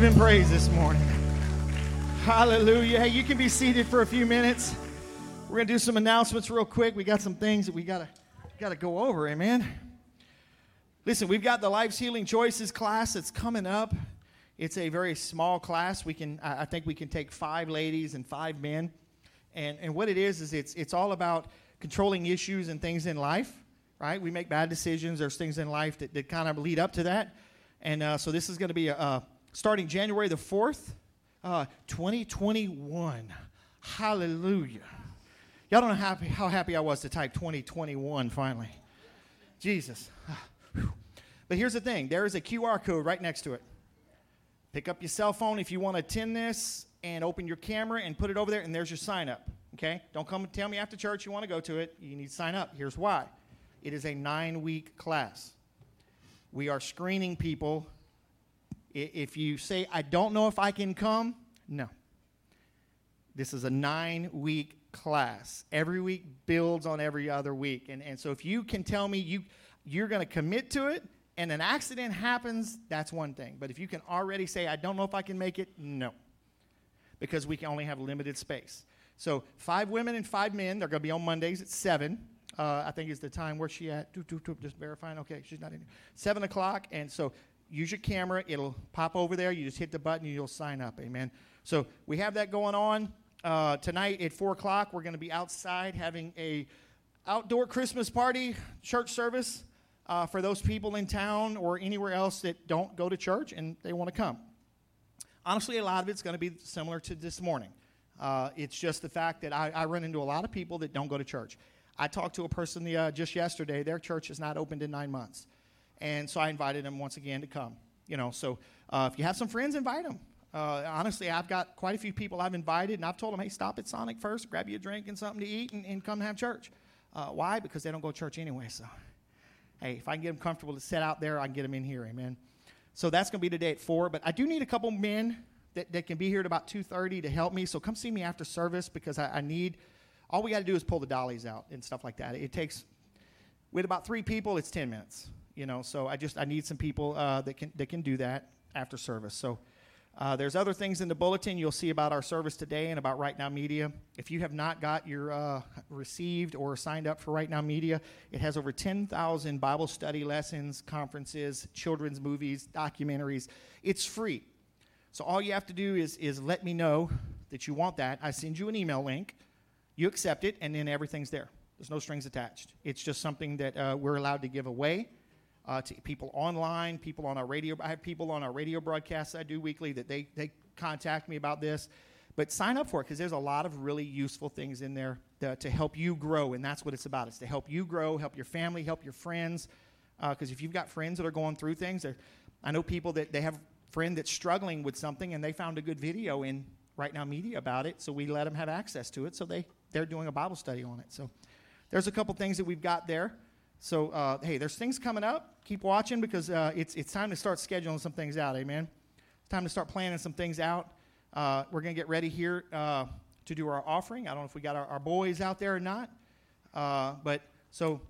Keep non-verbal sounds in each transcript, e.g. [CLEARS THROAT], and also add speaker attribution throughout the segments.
Speaker 1: give him praise this morning. Hallelujah. Hey, you can be seated for a few minutes. We're going to do some announcements real quick. We got some things that we got to got to go over, amen. Listen, we've got the Life's Healing Choices class that's coming up. It's a very small class. We can I think we can take 5 ladies and 5 men. And and what it is is it's it's all about controlling issues and things in life, right? We make bad decisions. There's things in life that, that kind of lead up to that. And uh, so this is going to be a, uh, starting January the 4th, uh, 2021. Hallelujah. Y'all don't know how happy, how happy I was to type 2021 finally. Jesus. [SIGHS] But here's the thing there is a QR code right next to it. Pick up your cell phone if you want to attend this and open your camera and put it over there, and there's your sign up. Okay? Don't come and tell me after church you want to go to it. You need to sign up. Here's why it is a nine week class. We are screening people. If you say, I don't know if I can come, no. This is a nine week class. Every week builds on every other week. And, and so if you can tell me you, you're going to commit to it and an accident happens, that's one thing. But if you can already say, I don't know if I can make it, no. Because we can only have limited space. So five women and five men. They're going to be on Mondays at 7. Uh, I think is the time. Where's she at? Doop, doop, doop, Just verifying. Okay, she's not in here. 7 o'clock. And so use your camera. It'll pop over there. You just hit the button and you'll sign up. Amen. So we have that going on. Uh, tonight at 4 o'clock, we're going to be outside having a outdoor Christmas party church service uh, for those people in town or anywhere else that don't go to church and they want to come. Honestly, a lot of it's going to be similar to this morning. Uh, it's just the fact that I, I run into a lot of people that don't go to church. I talked to a person the, uh, just yesterday. Their church has not opened in nine months. And so I invited them once again to come. You know, so uh, if you have some friends, invite them. Uh, honestly, I've got quite a few people I've invited, and I've told them, hey, stop at Sonic first, grab you a drink and something to eat, and, and come have church. Uh, why? Because they don't go to church anyway. So, hey, if I can get them comfortable to sit out there, I can get them in here. Amen. So that's going to be today at four. But I do need a couple men that, that can be here at about two thirty to help me. So come see me after service because I, I need. All we got to do is pull the dollies out and stuff like that. It takes with about three people, it's ten minutes. You know, so I just I need some people uh, that can that can do that after service. So. Uh, there's other things in the bulletin you'll see about our service today and about Right Now Media. If you have not got your uh, received or signed up for Right Now Media, it has over 10,000 Bible study lessons, conferences, children's movies, documentaries. It's free. So all you have to do is, is let me know that you want that. I send you an email link, you accept it, and then everything's there. There's no strings attached. It's just something that uh, we're allowed to give away uh, to people online, people on our radio. I have people on our radio broadcasts I do weekly that they, they contact me about this. But sign up for it because there's a lot of really useful things in there to, to, help you grow, and that's what it's about. It's to help you grow, help your family, help your friends. Because uh, if you've got friends that are going through things, I know people that they have friend that's struggling with something, and they found a good video in Right Now Media about it, so we let them have access to it. So they they're doing a Bible study on it. So there's a couple things that we've got there. So, uh, hey, there's things coming up. Keep watching because uh, it's, it's time to start scheduling some things out. Amen. It's time to start planning some things out. Uh, we're going to get ready here uh, to do our offering. I don't know if we got our, our boys out there or not. Uh, but so,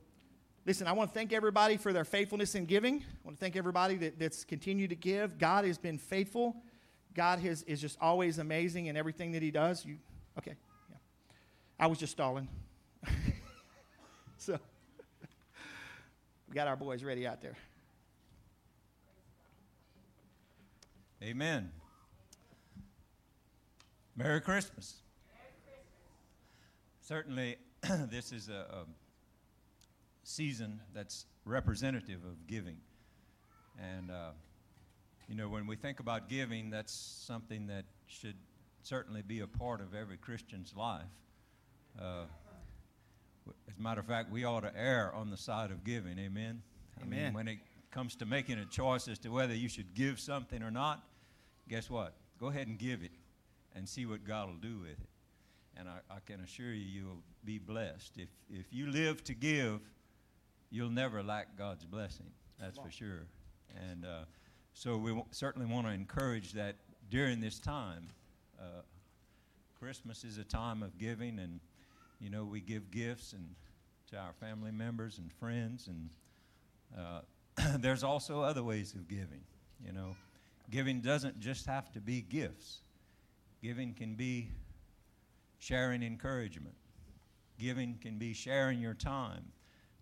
Speaker 1: listen, I want to thank everybody for their faithfulness in giving. I want to thank everybody that, that's continued to give. God has been faithful. God has, is just always amazing in everything that He does. You, okay, yeah. I was just stalling. [LAUGHS] so. We got our boys ready out there.
Speaker 2: Amen. Merry Christmas. Merry Christmas. Certainly, [CLEARS THROAT] this is a, a, season that's representative of giving. And, uh, you know, when we think about giving, that's something that should certainly be a part of every Christian's life. Uh, as a matter of fact, we ought to err on the side of giving. Amen.
Speaker 1: Amen. I mean,
Speaker 2: when it comes to making a choice as to whether you should give something or not, guess what? Go ahead and give it and see what God will do with it. And I, I can assure you, you'll be blessed. If, if you live to give, you'll never lack God's blessing. That's for sure. And uh, so we w- certainly want to encourage that during this time. Uh, Christmas is a time of giving, and you know, we give gifts and to our family members and friends, and uh, [CLEARS THROAT] there's also other ways of giving. You know, giving doesn't just have to be gifts. Giving can be sharing encouragement. Giving can be sharing your time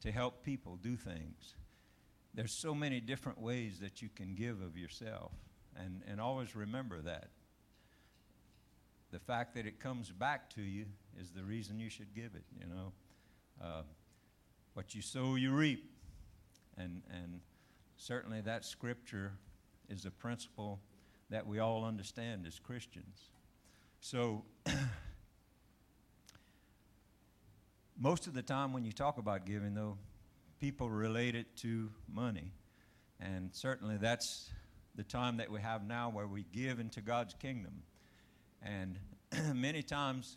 Speaker 2: to help people do things. There's so many different ways that you can give of yourself, and, and always remember that the fact that it comes back to you is the reason you should give it. You know, uh, what you sow, you reap, and and certainly that scripture is a principle that we all understand as Christians. So. [CLEARS THROAT] most of the time when you talk about giving, though, people relate it to money. And certainly that's the time that we have now where we give into God's kingdom. And [CLEARS THROAT] many times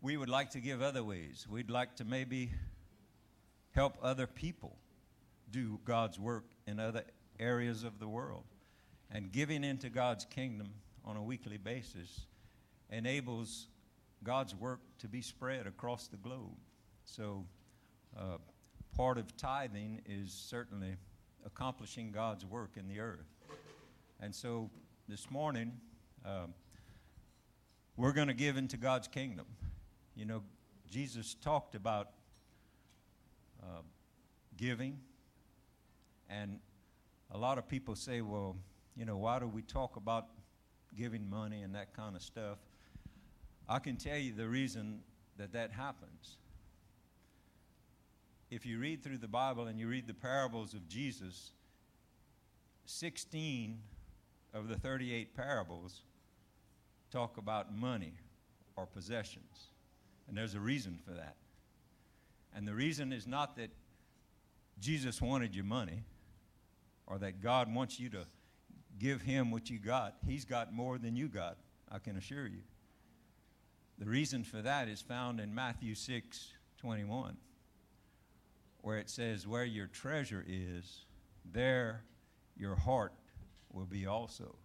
Speaker 2: we would like to give other ways. We'd like to maybe help other people do God's work in other areas of the world. And giving into God's kingdom on a weekly basis enables God's work to be spread across the globe. So, uh, part of tithing is certainly accomplishing God's work in the earth. And so, this morning, um, we're going to give into God's kingdom. You know, Jesus talked about uh, giving, and a lot of people say, well, you know, why do we talk about giving money and that kind of stuff? I can tell you the reason that that happens. If you read through the Bible and you read the parables of Jesus, 16 of the 38 parables talk about money or possessions. And there's a reason for that. And the reason is not that Jesus wanted your money or that God wants you to give him what you got, he's got more than you got, I can assure you. The reason for that is found in Matthew 6 21, where it says, Where your treasure is, there your heart will be also.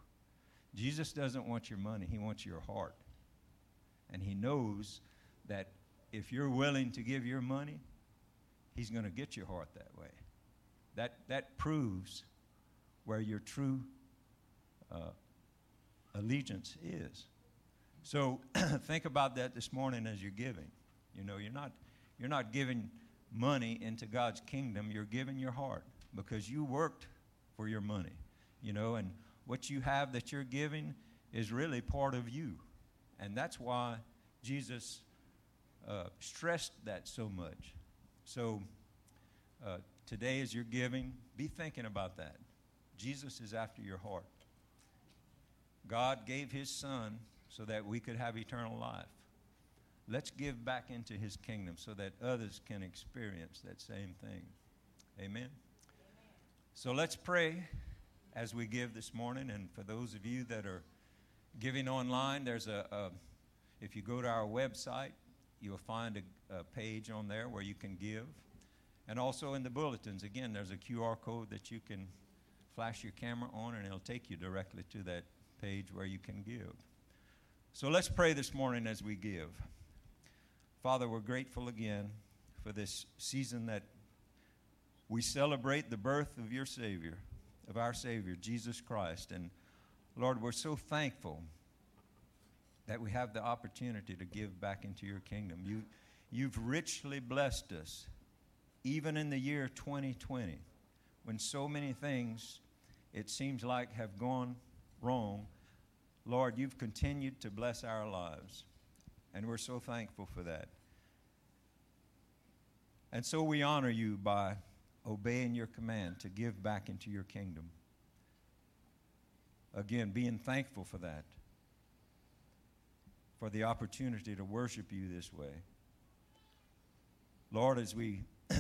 Speaker 2: Jesus doesn't want your money, he wants your heart. And he knows that if you're willing to give your money, he's going to get your heart that way. That, that proves where your true uh, allegiance is. So [CLEARS THROAT] think about that this morning as you're giving. You know, you're not, you're not giving money into God's kingdom, you're giving your heart because you worked for your money. You know, and what you have that you're giving is really part of you. And that's why Jesus uh, stressed that so much. So uh, today, as you're giving, be thinking about that. Jesus is after your heart. God gave his son so that we could have eternal life. Let's give back into his kingdom so that others can experience that same thing. Amen. Amen. So let's pray as we give this morning. And for those of you that are giving online, there's a, a if you go to our website, you'll find a, a page on there where you can give. And also in the bulletins, again, there's a QR code that you can flash your camera on, and it'll take you directly to that page where you can give. So let's pray this morning as we give. Father, we're grateful again for this season that we celebrate the birth of your Savior, of our Savior, Jesus Christ. And Lord, we're so thankful that we have the opportunity to give back into your kingdom. You, you've richly blessed us, even in the year 2020, when so many things, it seems like, have gone wrong. Lord, you've continued to bless our lives, and we're so thankful for that. And so we honor you by obeying your command to give back into your kingdom. Again, being thankful for that for the opportunity to worship you this way. Lord, as we, [COUGHS]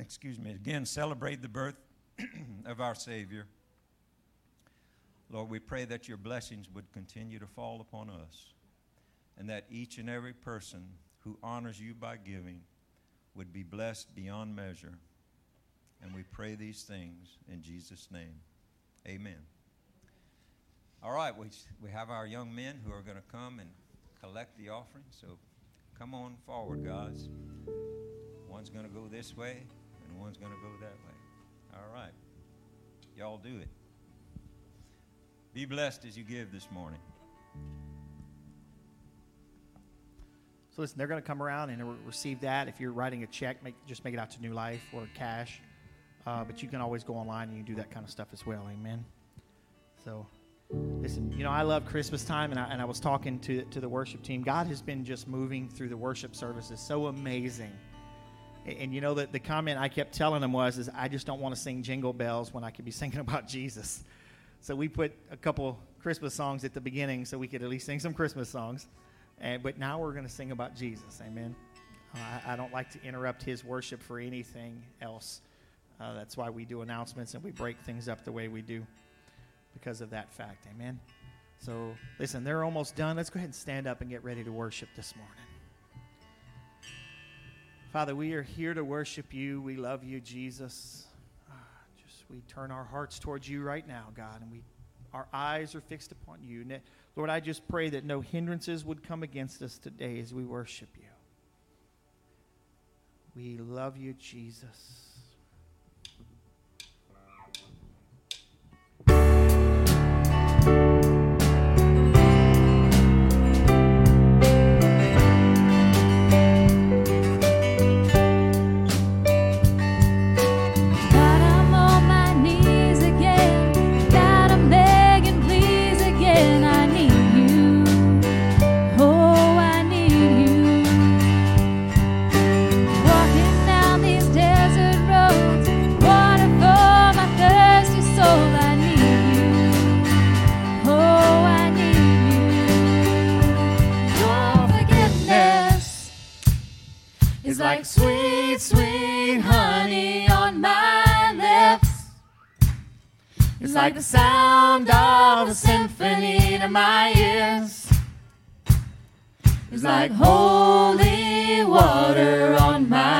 Speaker 2: excuse me, again celebrate the birth [COUGHS] of our Savior, Lord, we pray that your blessings would continue to fall upon us and that each and every person who honors you by giving would be blessed beyond measure. And we pray these things in Jesus' name. Amen. All right, we, we have our young men who are going to come and collect the offering. So come on forward, guys. One's going to go this way, and one's going to go that way. All right. Y'all do it. Be blessed as you give this morning.
Speaker 1: So listen, they're going to come around and re- receive that. If you're writing a check, make, just make it out to New Life or cash. Uh, but you can always go online and you do that kind of stuff as well. Amen. So Listen, you know, I love Christmas time, and I, and I was talking to, to the worship team. God has been just moving through the worship services so amazing. And, and you know, that the comment I kept telling them was, is I just don't want to sing jingle bells when I could be [LAUGHS] singing about Jesus. So we put a couple Christmas songs at the beginning so we could at least sing some Christmas songs. And, but now we're going to sing about Jesus. Amen. Uh, I, I, don't like to interrupt his worship for anything else. Uh, that's why we do announcements and we break things up the way we do because of that fact. Amen. So, listen, they're almost done. Let's go ahead and stand up and get ready to worship this morning. Father, we are here to worship you. We love you, Jesus. Ah, just we turn our hearts towards you right now, God, and we our eyes are fixed upon you. Lord, I just pray that no hindrances would come against us today as we worship you. We love you, Jesus.
Speaker 3: like the sound of a symphony to my ears. it's like holy water on my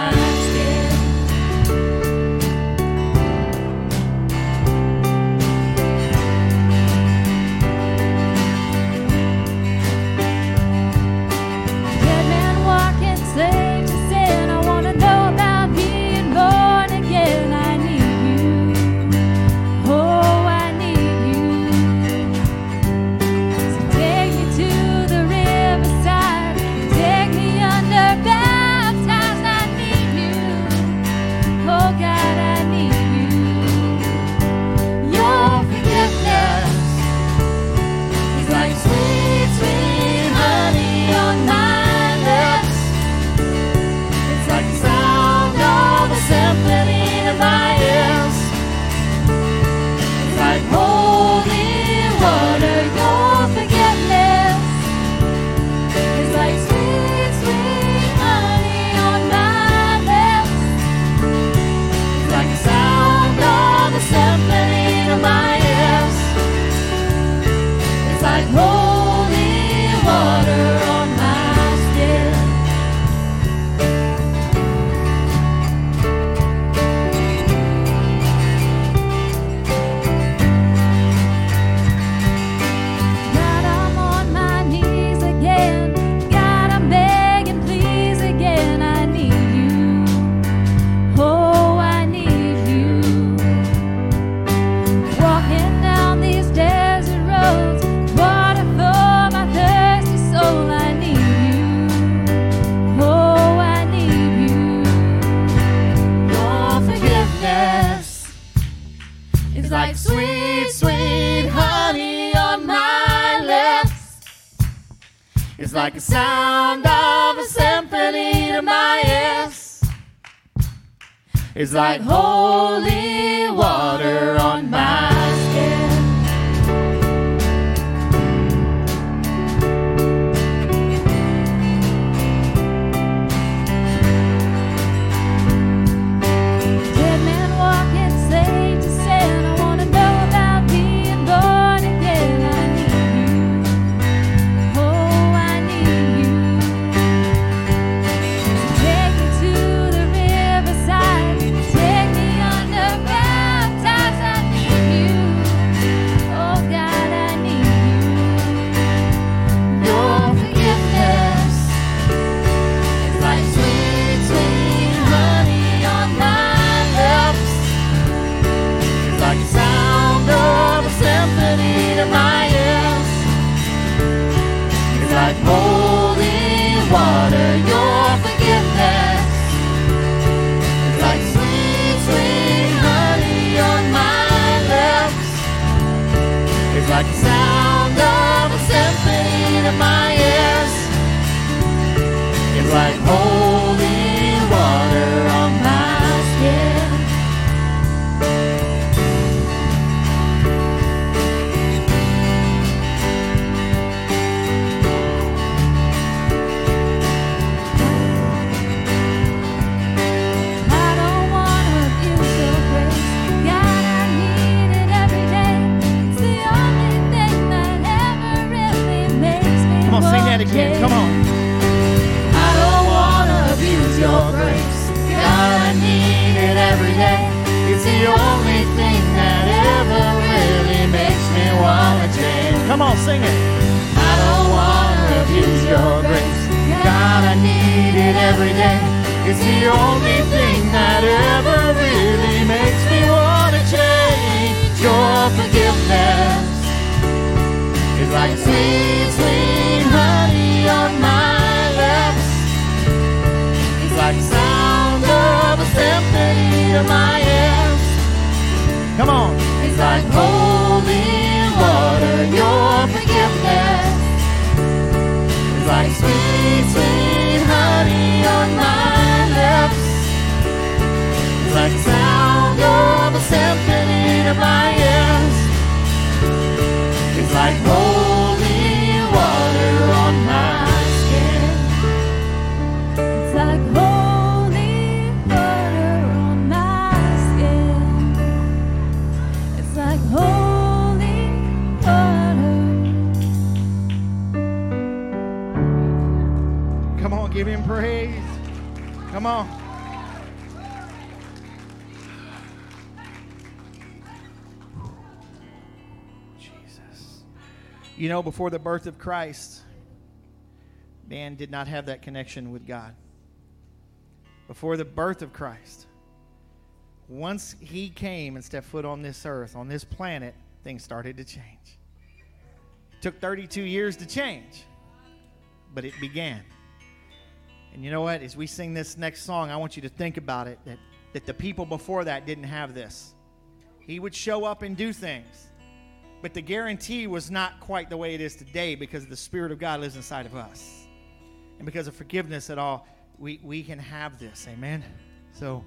Speaker 3: is like holy
Speaker 4: You
Speaker 1: know, before the birth of Christ, man did not have that connection with God. Before the birth of Christ, once he came and stepped foot on this earth, on this planet, things started to change. It took 32 years to change, but it began. And you know what? As we sing this next song, I want you to think about it that, that the people before that didn't have this. He would show up and do things, but the guarantee was not quite the way it is today because the Spirit of God lives inside of us. And because of forgiveness at all, we, we can have this. Amen? So.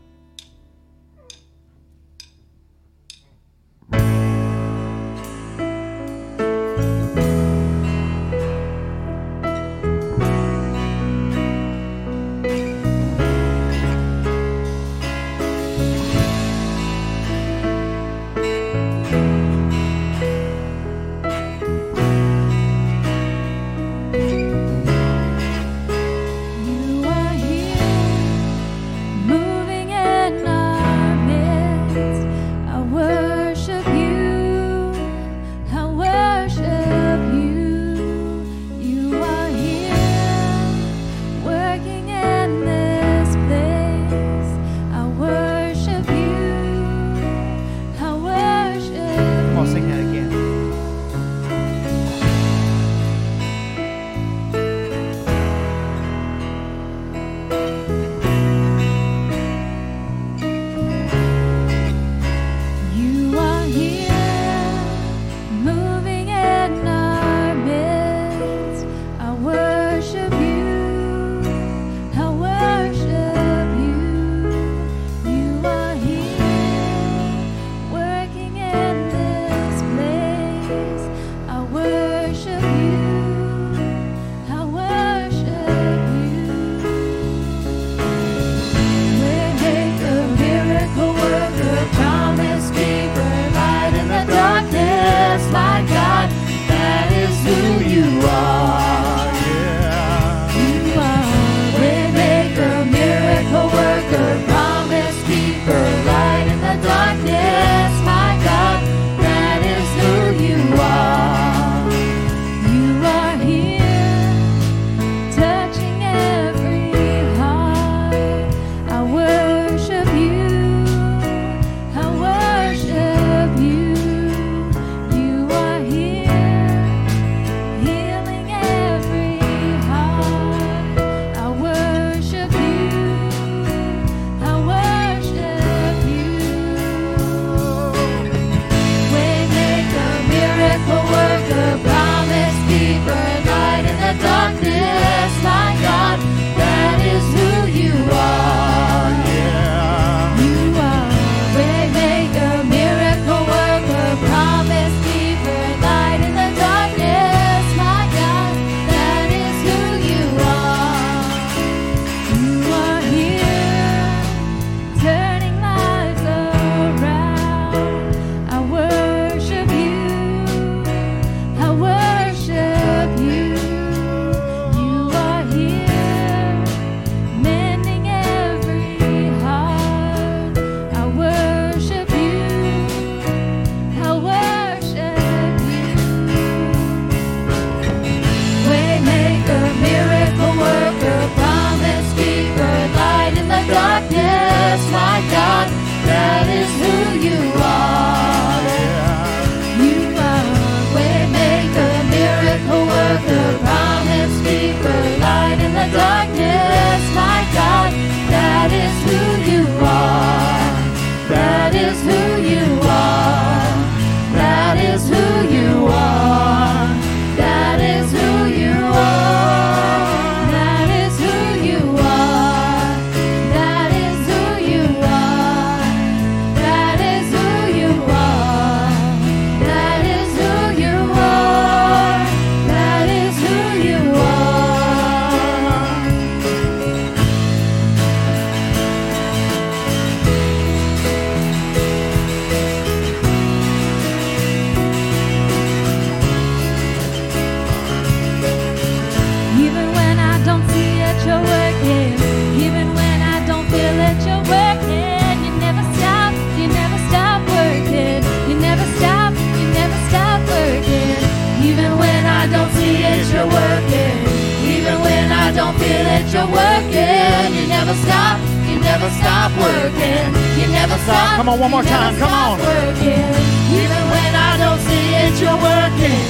Speaker 3: feel that you're working. You never stop, you never stop working. You never stop.
Speaker 1: Come on, one more time. Come on.
Speaker 3: Working. Even when I don't see it, you're working.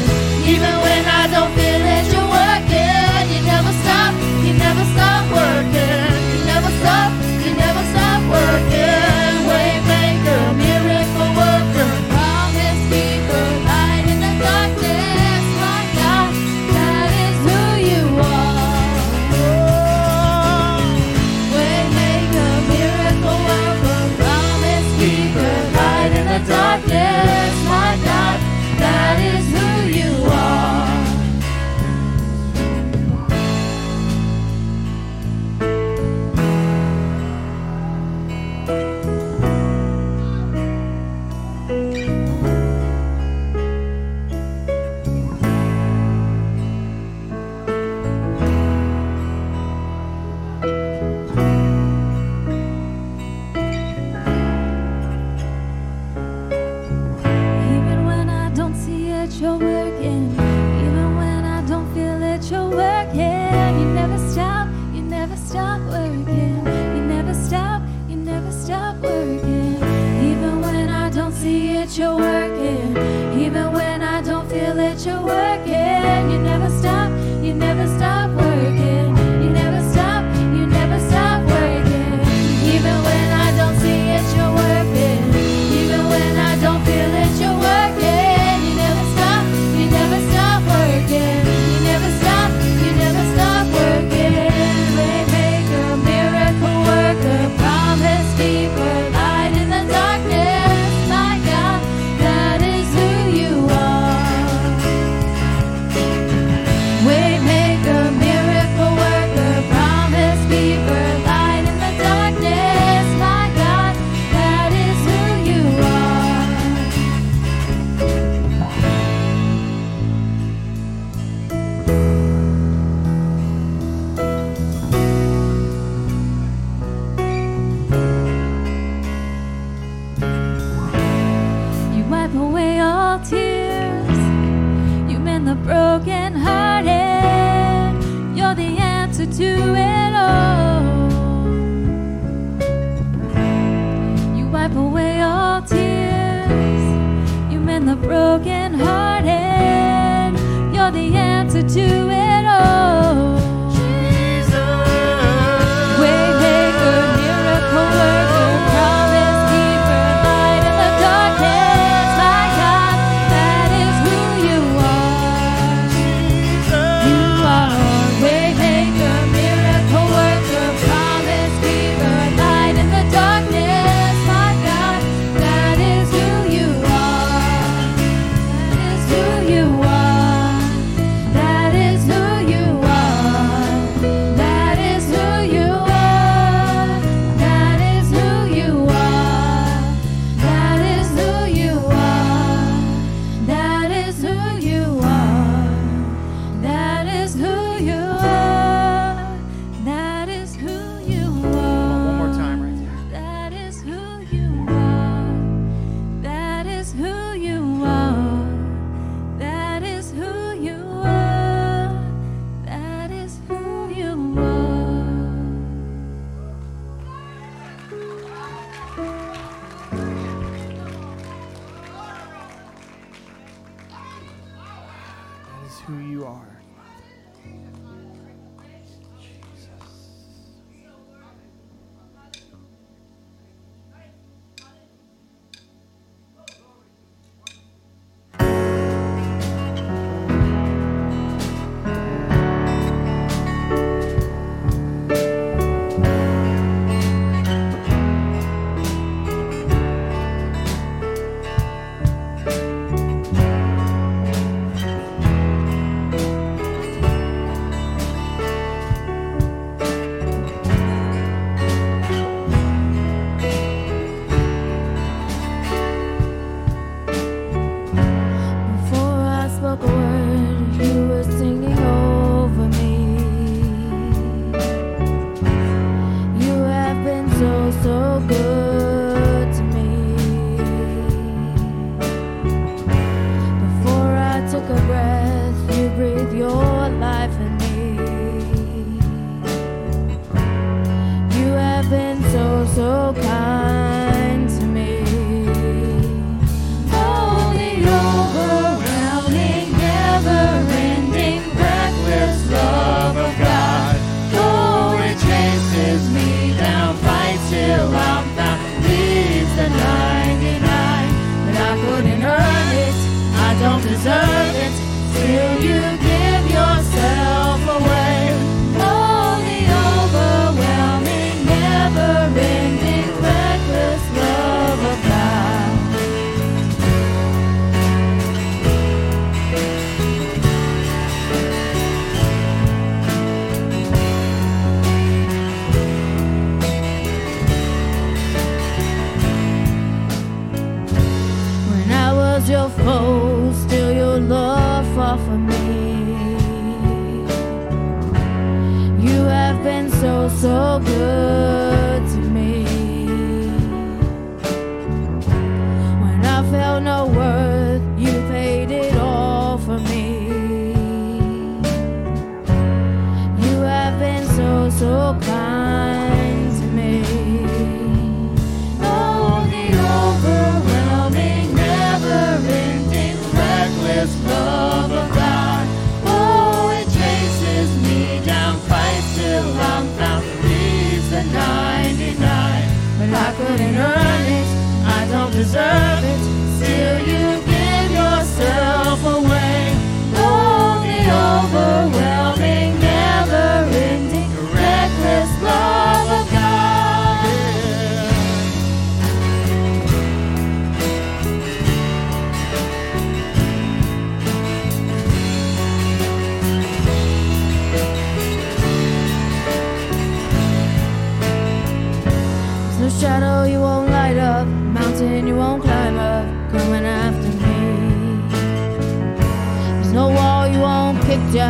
Speaker 3: Even when I don't feel it, you're working. You never stop, you never stop working. You never stop, you never stop working. It's my God. to it. been so, so kind.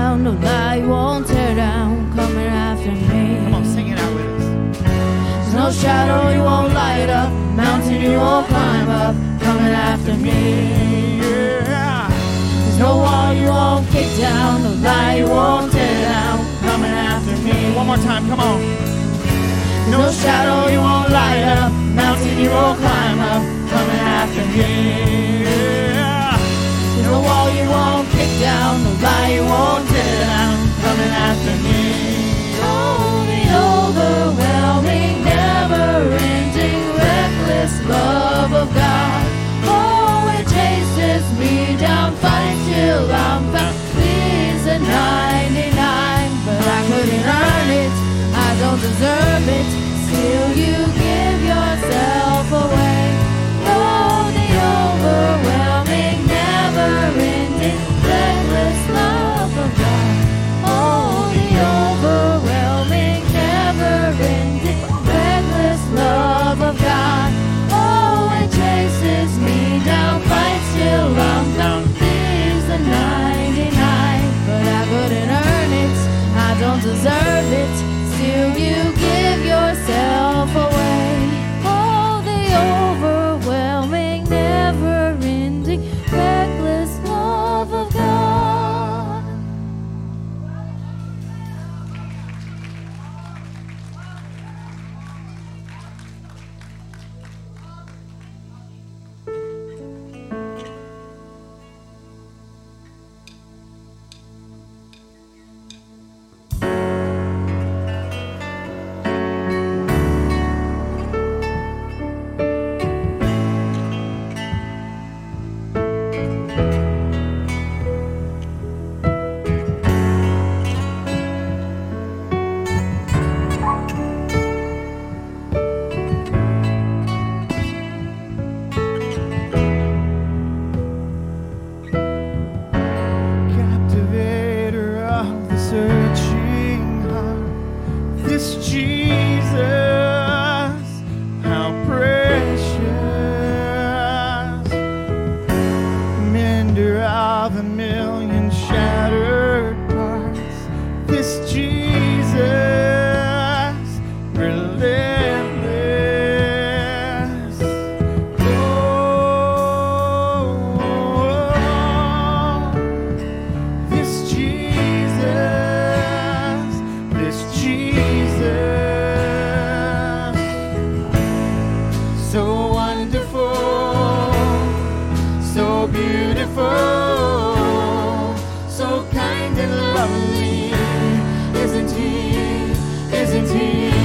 Speaker 3: down, no lie won't tear down, coming after me.
Speaker 1: Come on, sing it out with us.
Speaker 3: There's no shadow you won't light up, mountain you won't climb up, coming after me.
Speaker 1: Yeah.
Speaker 3: There's no wall you won't kick down, no lie you won't tear down, coming after me.
Speaker 1: One more time, come on.
Speaker 3: There's no shadow you won't light up, mountain you won't deserve it.
Speaker 1: beautiful, so kind and lovely. Isn't he? Isn't he?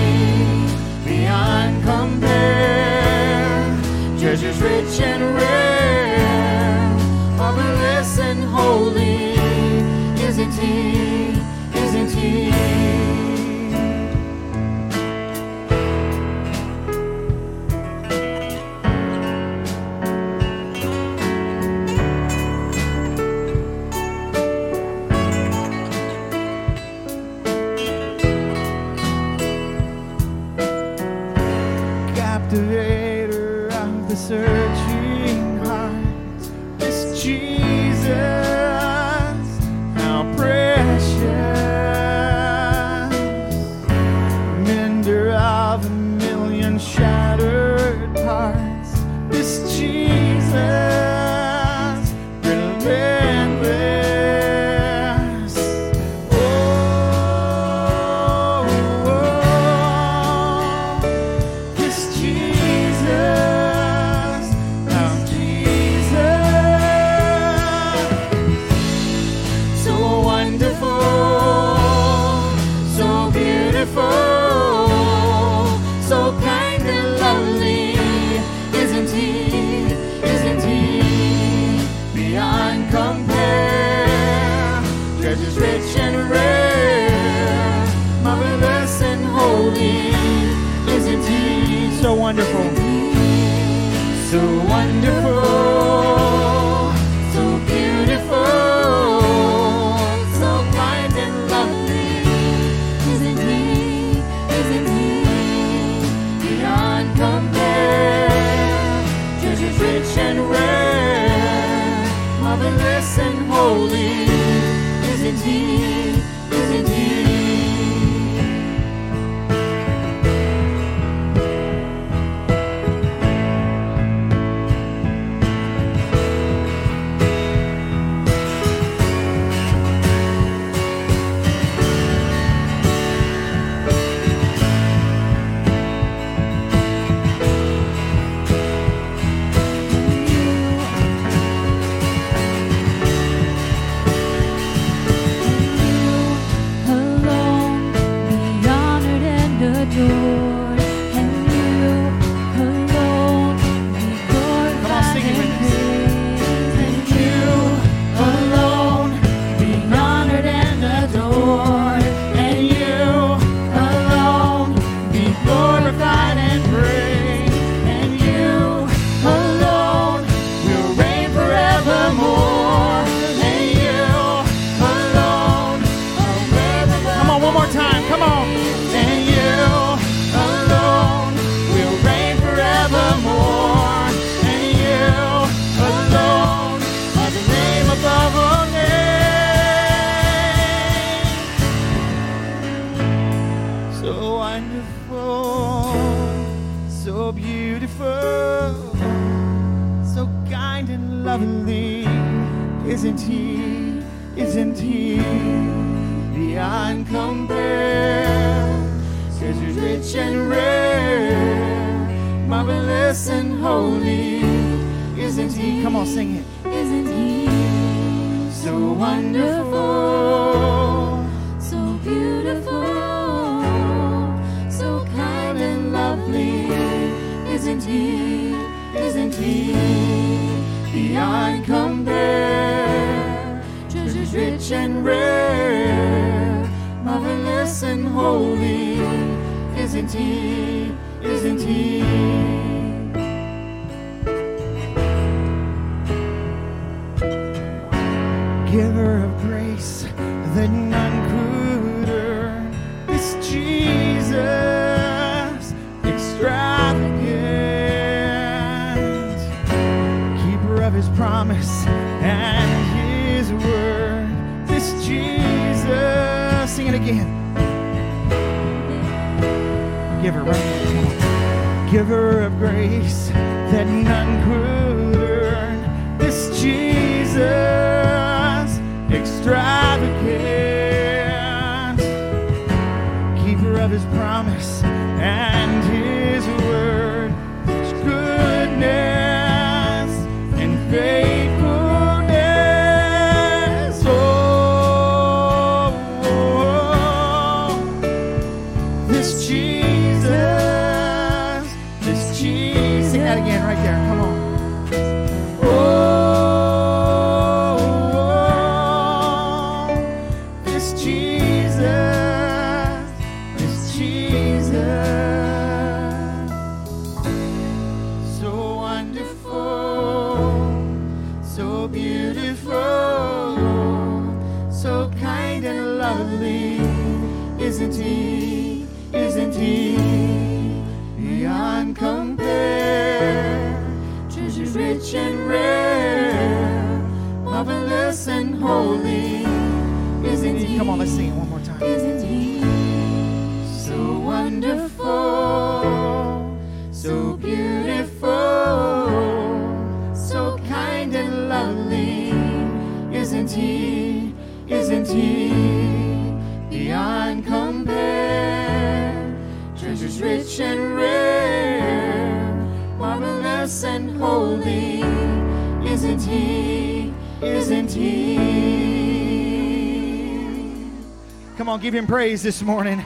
Speaker 1: Give him praise this morning.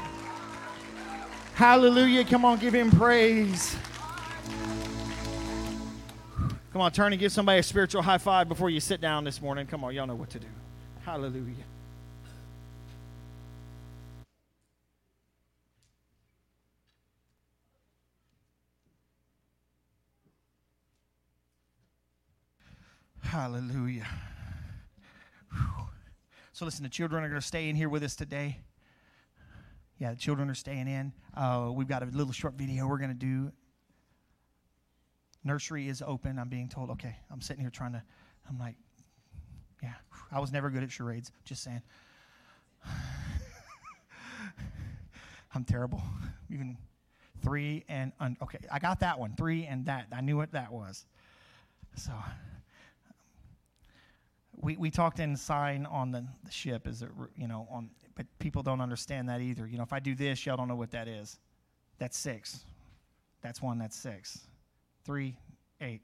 Speaker 1: Hallelujah. Come on, give him praise. Come on, turn and give somebody a spiritual high five before you sit down this morning. Come on, y'all know what to do. Hallelujah. Hallelujah. Whew. So, listen, the children are going to stay in here with us today. Yeah, the children are staying in. Uh, we've got a little short video we're going to do. Nursery is open. I'm being told, okay, I'm sitting here trying to, I'm like, yeah, I was never good at charades, just saying. [SIGHS] I'm terrible. [LAUGHS] Even three and, un- okay, I got that one. Three and that. I knew what that was. So, we, we talked in sign on the, the ship is it you know on but people don't understand that either. You know if i do this y'all don't know what that is. That's six. That's one that's six. Three eight.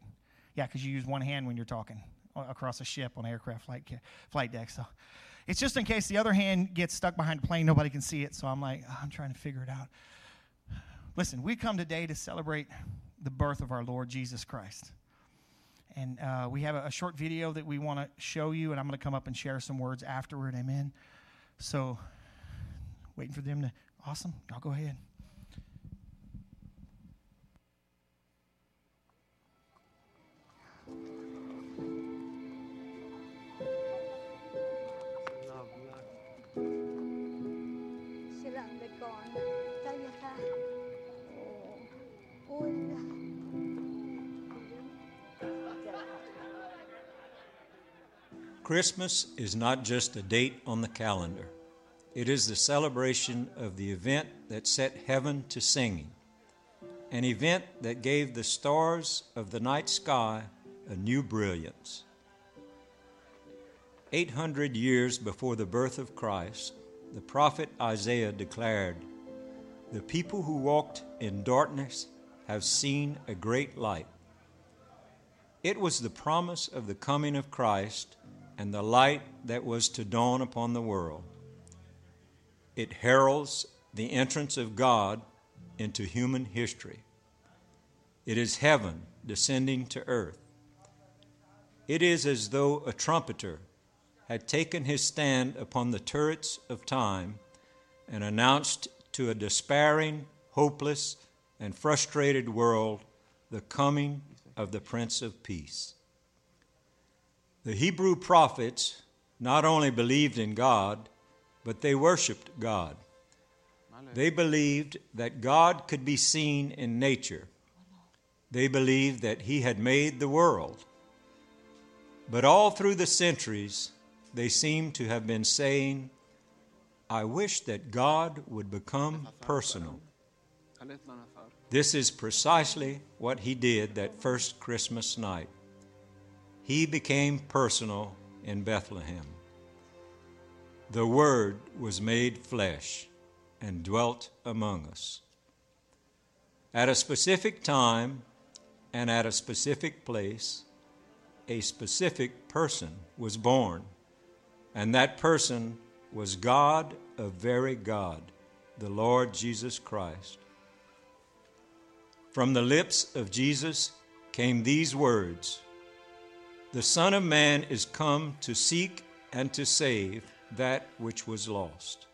Speaker 1: Yeah because you use one hand when you're talking across a ship on aircraft flight, flight deck so. It's just in case the other hand gets stuck behind a plane nobody can see it so i'm like "Oh, i'm trying to figure it out. Listen we come today to celebrate the birth of our lord jesus christ. And uh, we have a, a short video that we want to show you, and I'm going to come up and share some words afterward. Amen. So, waiting for them to. Awesome. Y'all go ahead.
Speaker 2: Christmas is not just a date on the calendar. It is the celebration of the event that set heaven to singing, an event that gave the stars of the night sky a new brilliance. 800 years before the birth of Christ, the prophet Isaiah declared, The people who walked in darkness have seen a great light. It was the promise of the coming of Christ and the light that was to dawn upon the world. It heralds the entrance of God into human history. It is heaven descending to earth. It is as though a trumpeter had taken his stand upon the turrets of time and announced to a despairing, hopeless, and frustrated world the coming of the Prince of Peace. The Hebrew prophets not only believed in God, but they worshiped God. They believed that God could be seen in nature. They believed that He had made the world. But all through the centuries, they seem to have been saying, I wish that God would become personal. This is precisely what He did that first Christmas night. He became personal in Bethlehem. The Word was made flesh and dwelt among us. At a specific time and at a specific place, a specific person was born, and that person was God of very God, the Lord Jesus Christ. From the lips of Jesus came these words The Son of Man is come to seek and to save that which was lost.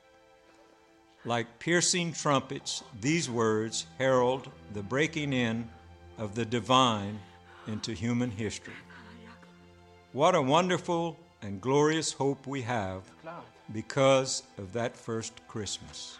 Speaker 2: Like piercing trumpets, these words herald the breaking in of the divine into human history. What a wonderful and glorious hope we have because of that first Christmas.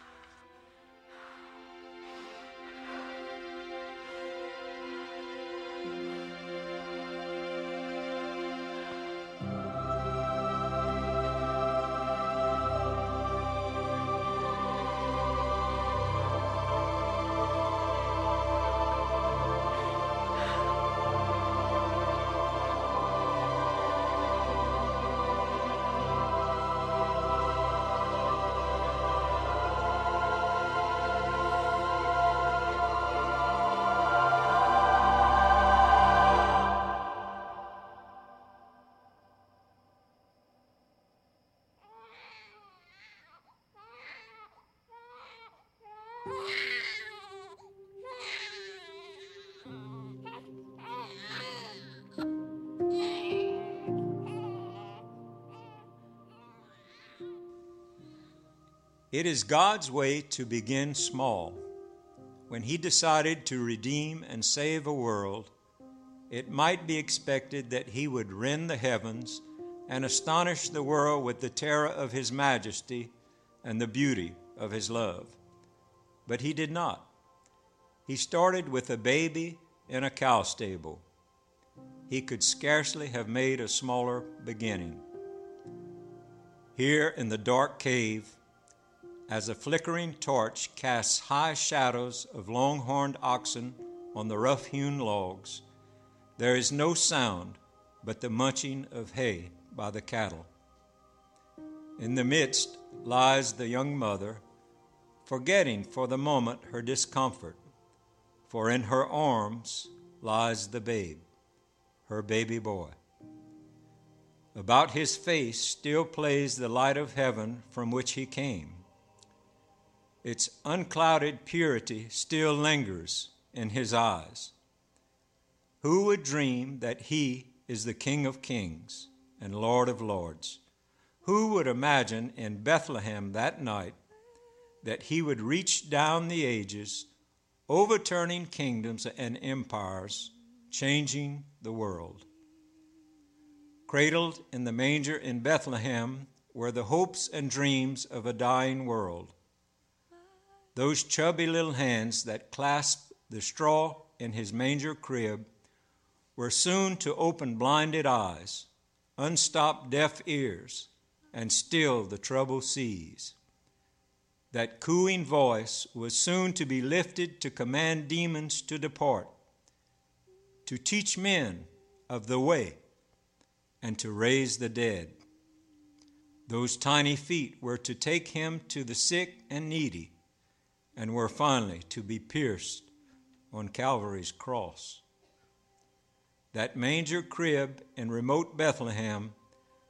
Speaker 2: It is God's way to begin small. When He decided to redeem and save a world, it might be expected that He would rend the heavens and astonish the world with the terror of His majesty and the beauty of His love. But He did not. He started with a baby in a cow stable. He could scarcely have made a smaller beginning. Here in the dark cave, as a flickering torch casts high shadows of long horned oxen on the rough hewn logs, there is no sound but the munching of hay by the cattle. In the midst lies the young mother, forgetting for the moment her discomfort, for in her arms lies the babe, her baby boy. About his face still plays the light of heaven from which he came. Its unclouded purity still lingers in his eyes. Who would dream that he is the King of kings and Lord of lords? Who would imagine in Bethlehem that night that he would reach down the ages, overturning kingdoms and empires, changing the world? Cradled in the manger in Bethlehem were the hopes and dreams of a dying world. Those chubby little hands that clasped the straw in his manger crib were soon to open blinded eyes, unstop deaf ears, and still the troubled seas. That cooing voice was soon to be lifted to command demons to depart, to teach men of the way, and to raise the dead. Those tiny feet were to take him to the sick and needy, and were finally to be pierced on Calvary's cross. That manger crib in remote Bethlehem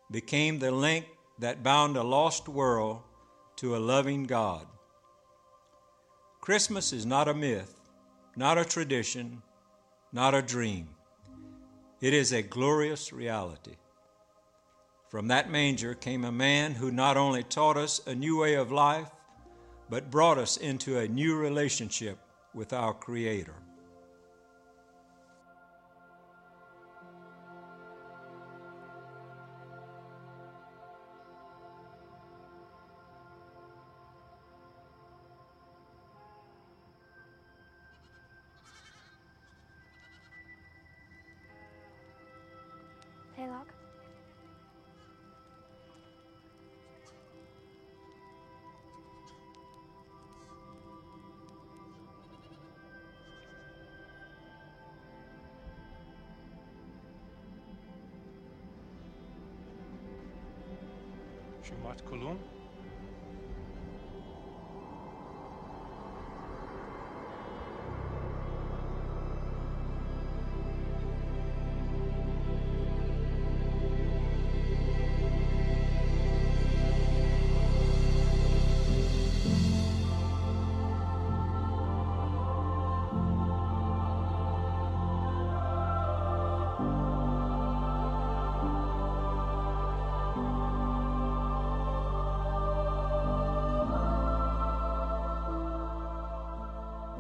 Speaker 2: became the link that bound a lost world to a loving God. Christmas is not a myth, not a tradition, not a dream. It is a glorious reality. From that manger came a man who not only taught us a new way of life, but brought us into a new relationship with our Creator.
Speaker 5: What Column,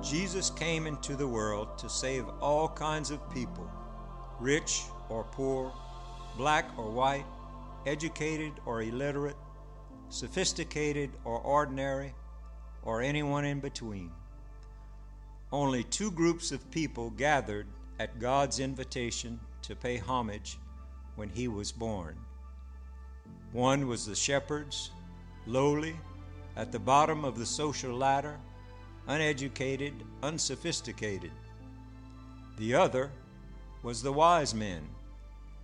Speaker 2: Jesus came into the world to save all kinds of people, rich or poor, black or white, educated or illiterate, sophisticated or ordinary, or anyone in between. Only two groups of people gathered at God's invitation to pay homage when he was born. One was the shepherds, lowly, at the bottom of the social ladder, uneducated, unsophisticated. The other was the wise men,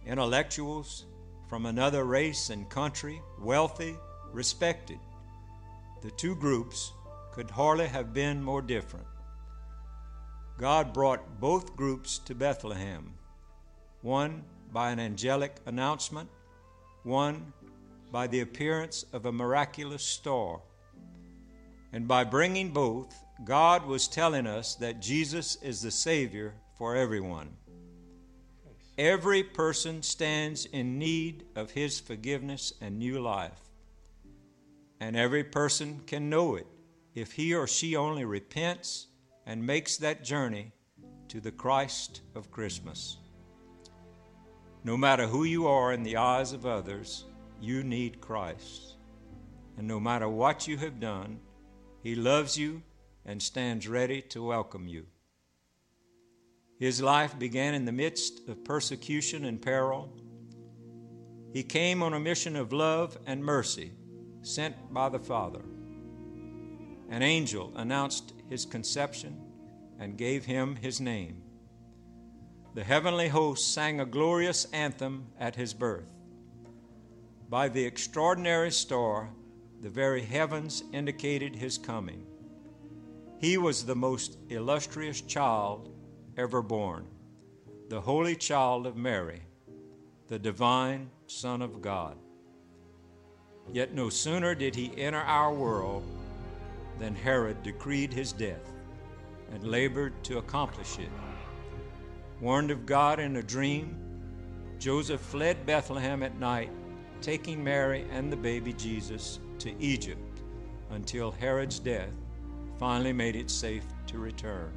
Speaker 2: intellectuals from another race and country, wealthy, respected. The two groups could hardly have been more different. God brought both groups to Bethlehem, one by an angelic announcement, one by the appearance of a miraculous star. And by bringing both, God was telling us that Jesus is the Savior for everyone. Every person stands in need of His forgiveness and new life. and every person can know it if he or she only repents and makes that journey to the Christ of Christmas. No matter who you are in the eyes of others, you need Christ. And no matter what you have done, He loves you and stands ready to welcome you. His life began in the midst of persecution and peril. He came on a mission of love and mercy sent by the Father. An angel announced his conception and gave him his name. The heavenly host sang a glorious anthem at his birth. By the extraordinary star, the very heavens indicated his coming. He was the most illustrious child ever born, the holy child of Mary, the divine Son of God. Yet no sooner did he enter our world than Herod decreed his death and labored to accomplish it. Warned of God in a dream, Joseph fled Bethlehem at night, taking Mary and the baby Jesus to Egypt until Herod's death finally made it safe to return.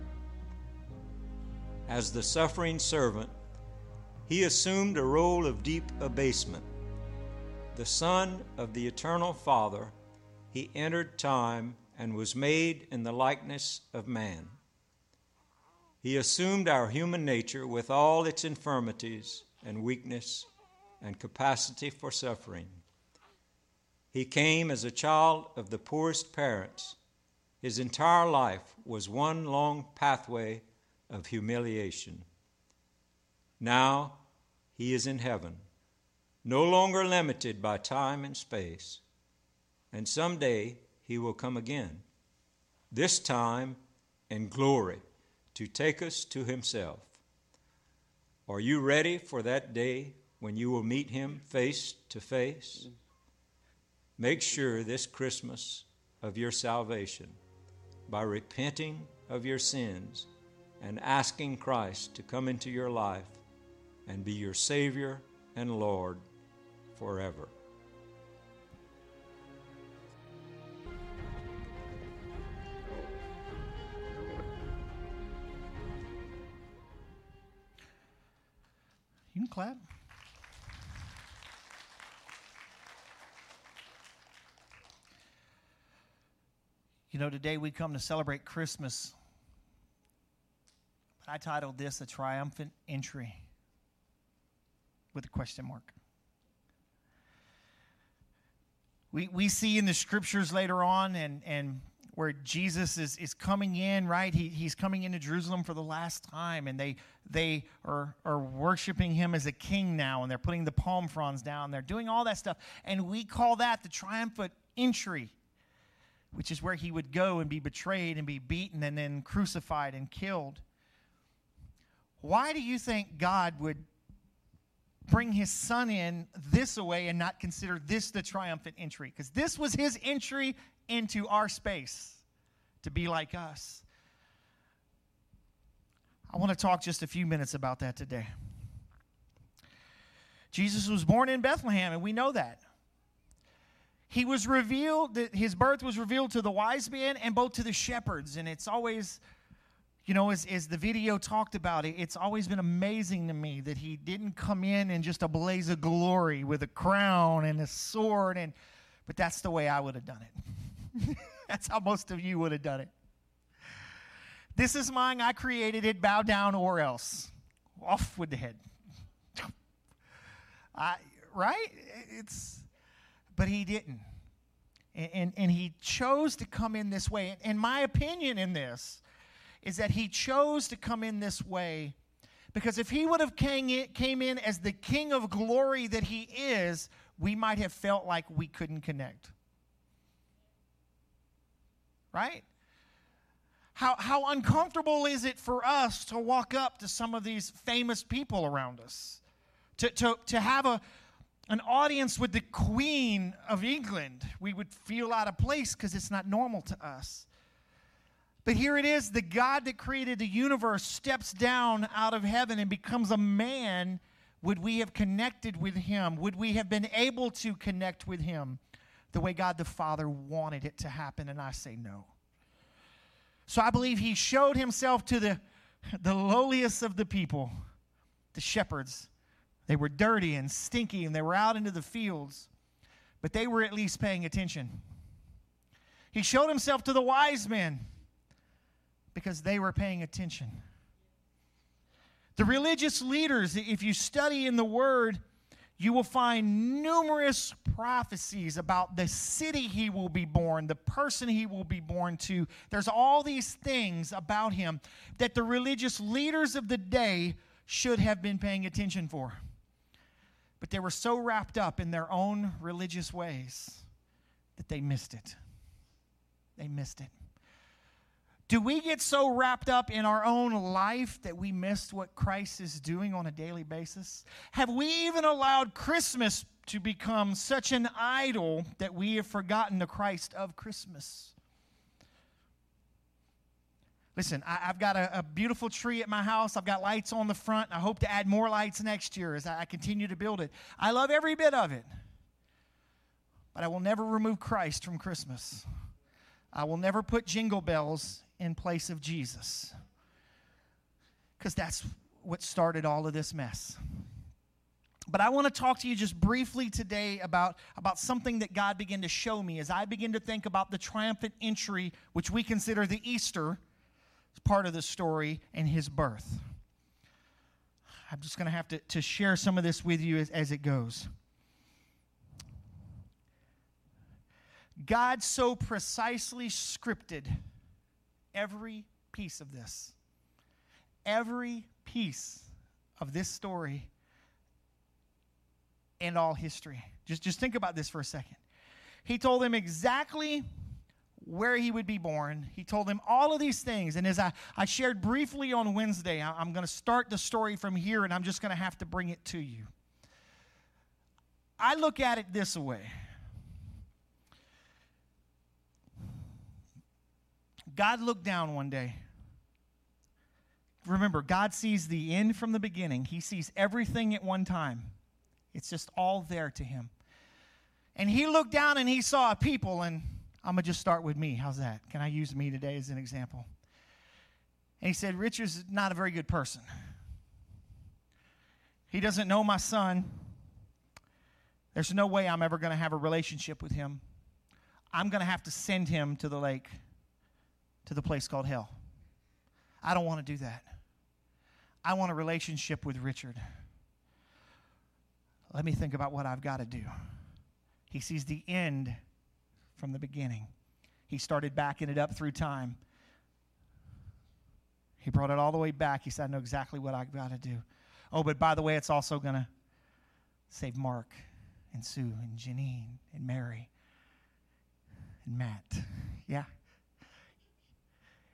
Speaker 2: As the suffering servant, he assumed a role of deep abasement. The Son of the Eternal Father, he entered time and was made in the likeness of man. He assumed our human nature with all its infirmities and weakness and capacity for suffering. He came as a child of the poorest parents. His entire life was one long pathway of humiliation. Now he is in heaven, no longer limited by time and space. And someday he will come again, this time in glory to take us to himself. Are you ready for that day when you will meet him face to face? Make sure this Christmas of your salvation by repenting of your sins and asking Christ to come into your life and be your Savior and Lord forever.
Speaker 1: You can clap. You know, today we come to celebrate Christmas. But I titled this A Triumphant Entry with a question mark. We, we see in the scriptures later on and, and where Jesus is, is coming in, right? He, he's coming into Jerusalem for the last time, and they, they are, are worshiping him as a king now, and they're putting the palm fronds down. They're doing all that stuff. And we call that the triumphant entry, which is where he would go and be betrayed and be beaten and then crucified and killed. Why do you think God would bring his son in this way and not consider this the triumphant entry? Because this was his entry into our space to be like us. I want to talk just a few minutes about that today. Jesus was born in Bethlehem, and we know that. He was revealed, that his birth was revealed to the wise men and both to the shepherds. And it's always, you know, as, as the video talked about it, it's always been amazing to me that he didn't come in in just a blaze of glory with a crown and a sword. And, but that's the way I would have done it. [LAUGHS] that's how most of you would have done it. This is mine, I created it, bow down or else. Off with the head. [LAUGHS] I, right? It's, but he didn't. And, and, and he chose to come in this way. And, my opinion in this is that he chose to come in this way because if he would have came in, came in as the king of glory that he is, we might have felt like we couldn't connect. Right? How, how uncomfortable is it for us to walk up to some of these famous people around us? To, to, to have a, an audience with the Queen of England, we would feel out of place because it's not normal to us. But here it is the God that created the universe steps down out of heaven and becomes a man. Would we have connected with him? Would we have been able to connect with him? the way God the Father wanted it to happen, and I say no. So I believe he showed himself to the, [LAUGHS] the lowliest of the people, the shepherds. They were dirty and stinky, and they were out into the fields, but they were at least paying attention. He showed himself to the wise men because they were paying attention. The religious leaders, if you study in the Word, you will find numerous prophecies about the city he will be born, the person he will be born to. There's all these things about him that the religious leaders of the day should have been paying attention for. But they were so wrapped up in their own religious ways that they missed it. They missed it. Do we get so wrapped up in our own life that we missed what Christ is doing on a daily basis? Have we even allowed Christmas to become such an idol that we have forgotten the Christ of Christmas? Listen, I, have got a, a, beautiful tree at my house. I've got lights on the front. I hope to add more lights next year as I, I continue to build it. I love every bit of it. But I will never remove Christ from Christmas. I will never put jingle bells in place of Jesus. Because that's what started all of this mess. But I want to talk to you just briefly today about, about something that God began to show me as I begin to think about the triumphant entry, which we consider the Easter part of the story, and his birth. I'm just going to have to, share some of this with you as, as it goes. God so precisely scripted every piece of this. Every piece of this story and all history. Just, just think about this for a second. He told them exactly where he would be born. He told them all of these things. And as I, I shared briefly on Wednesday, I, I'm going to start the story from here and I'm just going to have to bring it to you. I look at it this way God looked down one day. Remember, God sees the end from the beginning, He sees everything at one time. It's just all there to Him. And He looked down and He saw a people, and I'm going to just start with me. How's that? Can I use me today as an example? And He said, Richard's not a very good person. He doesn't know my son. There's no way I'm ever going to have a relationship with him. I'm going to have to send him to the lake to the place called hell. I don't want to do that. I want a relationship with Richard. Let me think about what I've got to do. He sees the end from the beginning. He started backing it up through time. He brought it all the way back. He said, I know exactly what I've got to do. Oh, but by the way, it's also going to save Mark and Sue and Janine and Mary and Matt. Yeah.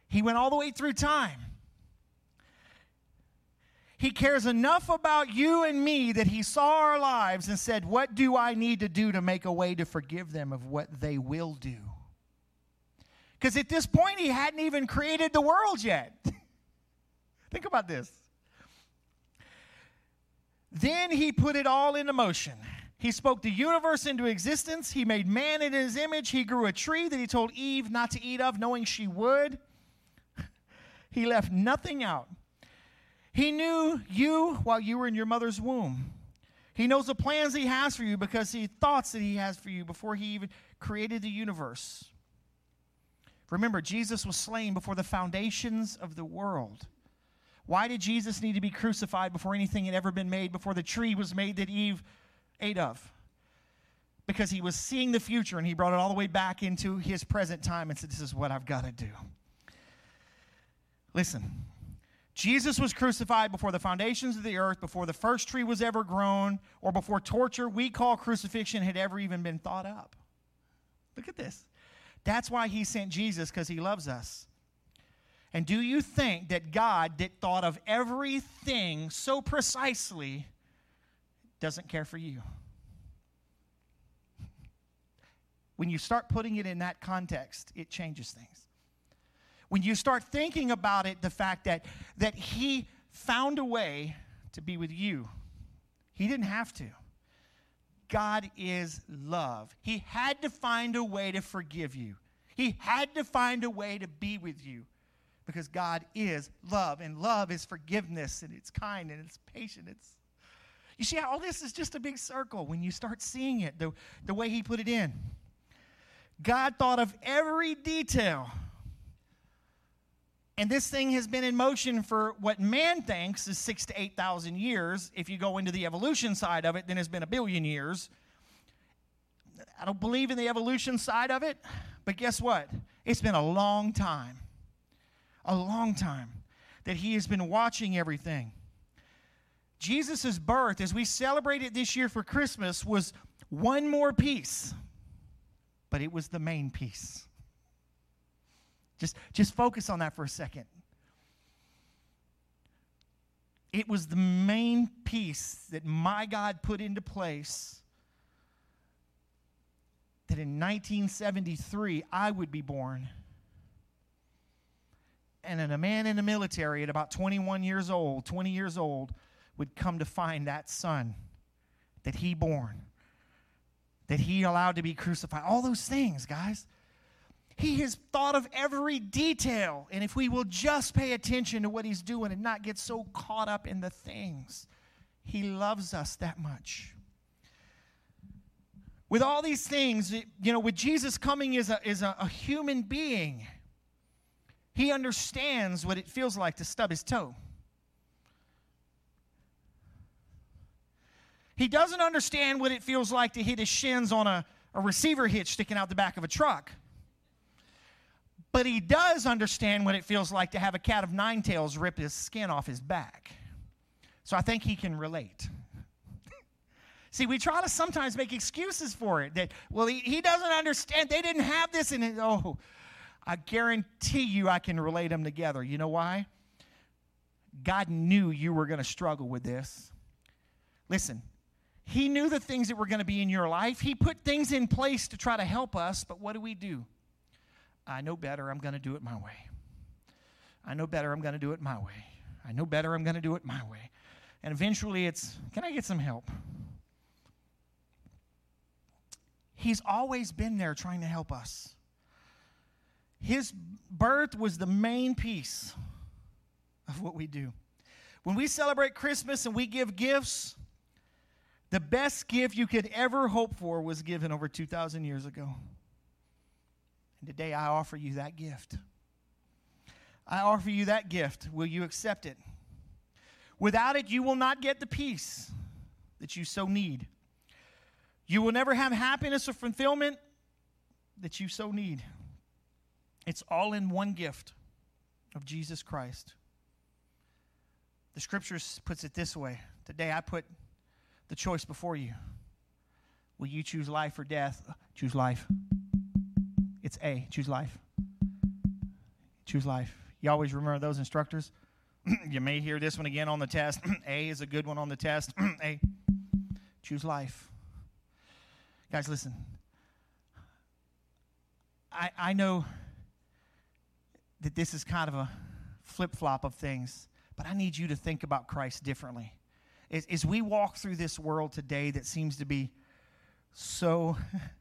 Speaker 1: He went all the way through time. He cares enough about you and me that he saw our lives and said, What do I need to do to make a way to forgive them of what they will do? Because at this point, he hadn't even created the world yet. [LAUGHS] Think about this. Then he put it all into motion. He spoke the universe into existence. He made man in his image. He grew a tree that he told Eve not to eat of, knowing she would. [LAUGHS] He left nothing out. He knew you while you were in your mother's womb. He knows the plans he has for you because he thoughts that he has for you before he even created the universe. Remember, Jesus was slain before the foundations of the world. Why did Jesus need to be crucified before anything had ever been made, before the tree was made that Eve ate of? Because he was seeing the future and he brought it all the way back into his present time and said, This is what I've got to do. Listen, Jesus was crucified before the foundations of the earth, before the first tree was ever grown, or before torture we call crucifixion had ever even been thought up. Look at this. That's why he sent Jesus, because he loves us. And do you think that God, that thought of everything so precisely, doesn't care for you? When you start putting it in that context, it changes things when you start thinking about it, the fact that, that he found a way to be with you, he didn't have to. God is love. He had to find a way to forgive you, He had to find a way to be with you because God is love, and love is forgiveness, and it's kind, and it's patient. It's you see how all this is just a big circle when you start seeing it the, the way He put it in. God thought of every detail. And this thing has been in motion for what man thinks is six to 8,000 years. If you go into the evolution side of it, then it's been a billion years. I don't believe in the evolution side of it, but guess what? It's been a long time. A long time that he has been watching everything. Jesus' birth, as we celebrate it this year for Christmas, was one more piece, but it was the main piece. Just, just focus on that for a second. It was the main piece that my God put into place that in 1973 I would be born. And then a man in the military at about 21 years old, 20 years old, would come to find that son that he born, that he allowed to be crucified. All those things, guys. He has thought of every detail. And if we will just pay attention to what he's doing and not get so caught up in the things, he loves us that much. With all these things, you know, with Jesus coming as a, as a, a human being, he understands what it feels like to stub his toe. He doesn't understand what it feels like to hit his shins on a, a receiver hitch sticking out the back of a truck. But he does understand what it feels like to have a cat of nine tails rip his skin off his back. So I think he can relate. [LAUGHS] See, we try to sometimes make excuses for it that, well, he, he doesn't understand. They didn't have this in it. Oh, I guarantee you I can relate them together. You know why? God knew you were going to struggle with this. Listen, He knew the things that were going to be in your life. He put things in place to try to help us, but what do we do? I know better, I'm going to do it my way. I know better, I'm going to do it my way. I know better, I'm going to do it my way. And eventually it's, can I get some help? He's always been there trying to help us. His birth was the main piece of what we do. When we celebrate Christmas and we give gifts, the best gift you could ever hope for was given over 2,000 years ago. And today I offer you that gift. I offer you that gift. Will you accept it? Without it, you will not get the peace that you so need. You will never have happiness or fulfillment that you so need. It's all in one gift of Jesus Christ. The scriptures puts it this way. Today I put the choice before you. Will you choose life or death? Choose life. It's A. Choose life. Choose life. You always remember those instructors? [CLEARS THROAT] you may hear this one again on the test. [CLEARS THROAT] A is a good one on the test. [CLEARS THROAT] A. Choose life. Guys, listen. I, I know that this is kind of a flip flop of things, but I need you to think about Christ differently. As, as we walk through this world today that seems to be so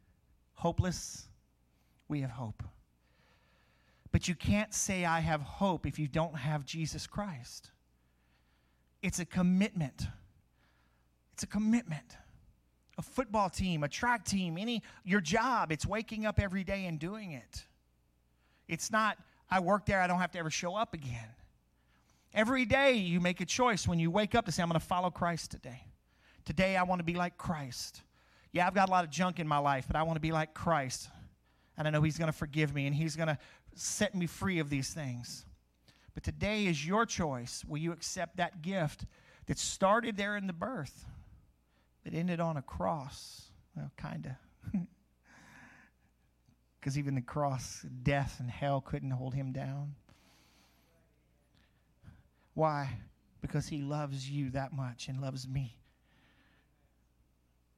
Speaker 1: [LAUGHS] hopeless, we have hope. But you can't say, I have hope, if you don't have Jesus Christ. It's a commitment. It's a commitment. A football team, a track team, any your job, it's waking up every day and doing it. It's not, I work there, I don't have to ever show up again. Every day you make a choice when you wake up to say, I'm going to follow Christ today. Today I want to be like Christ. Yeah, I've got a lot of junk in my life, but I want to be like Christ. And I know He's going to forgive me and He's going to set me free of these things. But today is your choice. Will you accept that gift that started there in the birth, but ended on a cross? Well, kind of. [LAUGHS] Because even the cross, death and hell couldn't hold him down. Why? Because he loves you that much and loves me.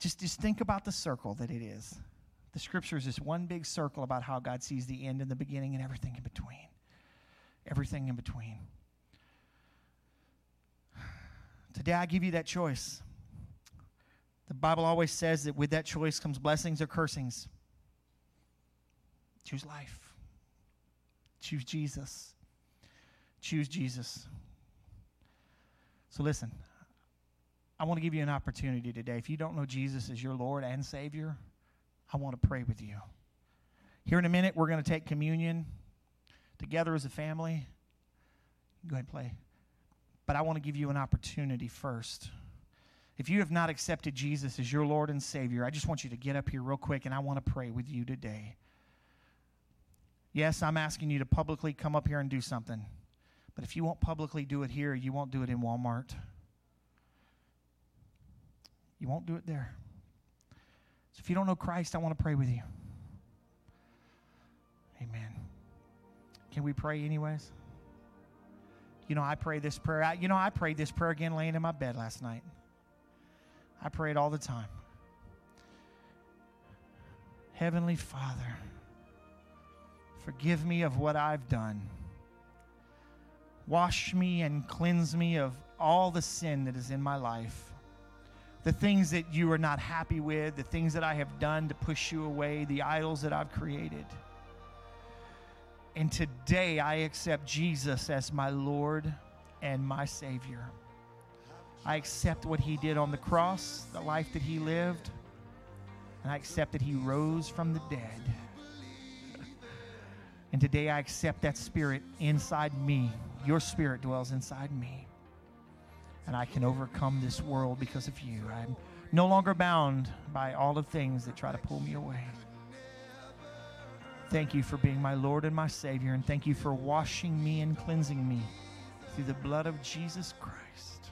Speaker 1: Just, just think about the circle that it is. The scripture is this one big circle about how God sees the end and the beginning and everything in between. Everything in between. Today, I give you that choice. The Bible always says that with that choice comes blessings or cursings. Choose life. Choose Jesus. Choose Jesus. So listen, I want to give you an opportunity today. If you don't know Jesus as your Lord and Savior, I want to pray with you. Here in a minute, we're going to take communion together as a family. Go ahead and play. But I want to give you an opportunity first. If you have not accepted Jesus as your Lord and Savior, I just want you to get up here real quick and I want to pray with you today. Yes, I'm asking you to publicly come up here and do something. But if you won't publicly do it here, you won't do it in Walmart. You won't do it there. So if you don't know Christ, I want to pray with you. Amen. Can we pray anyways? You know, I pray this prayer. I, you know, I prayed this prayer again laying in my bed last night. I pray it all the time. Heavenly Father, forgive me of what I've done. Wash me and cleanse me of all the sin that is in my life. The things that you are not happy with, the things that I have done to push you away, the idols that I've created. And today I accept Jesus as my Lord and my Savior. I accept what He did on the cross, the life that He lived, and I accept that He rose from the dead. And today I accept that Spirit inside me. Your Spirit dwells inside me. And I can overcome this world because of you. I'm no longer bound by all the things that try to pull me away. Thank you for being my Lord and my Savior, and thank you for washing me and cleansing me through the blood of Jesus Christ.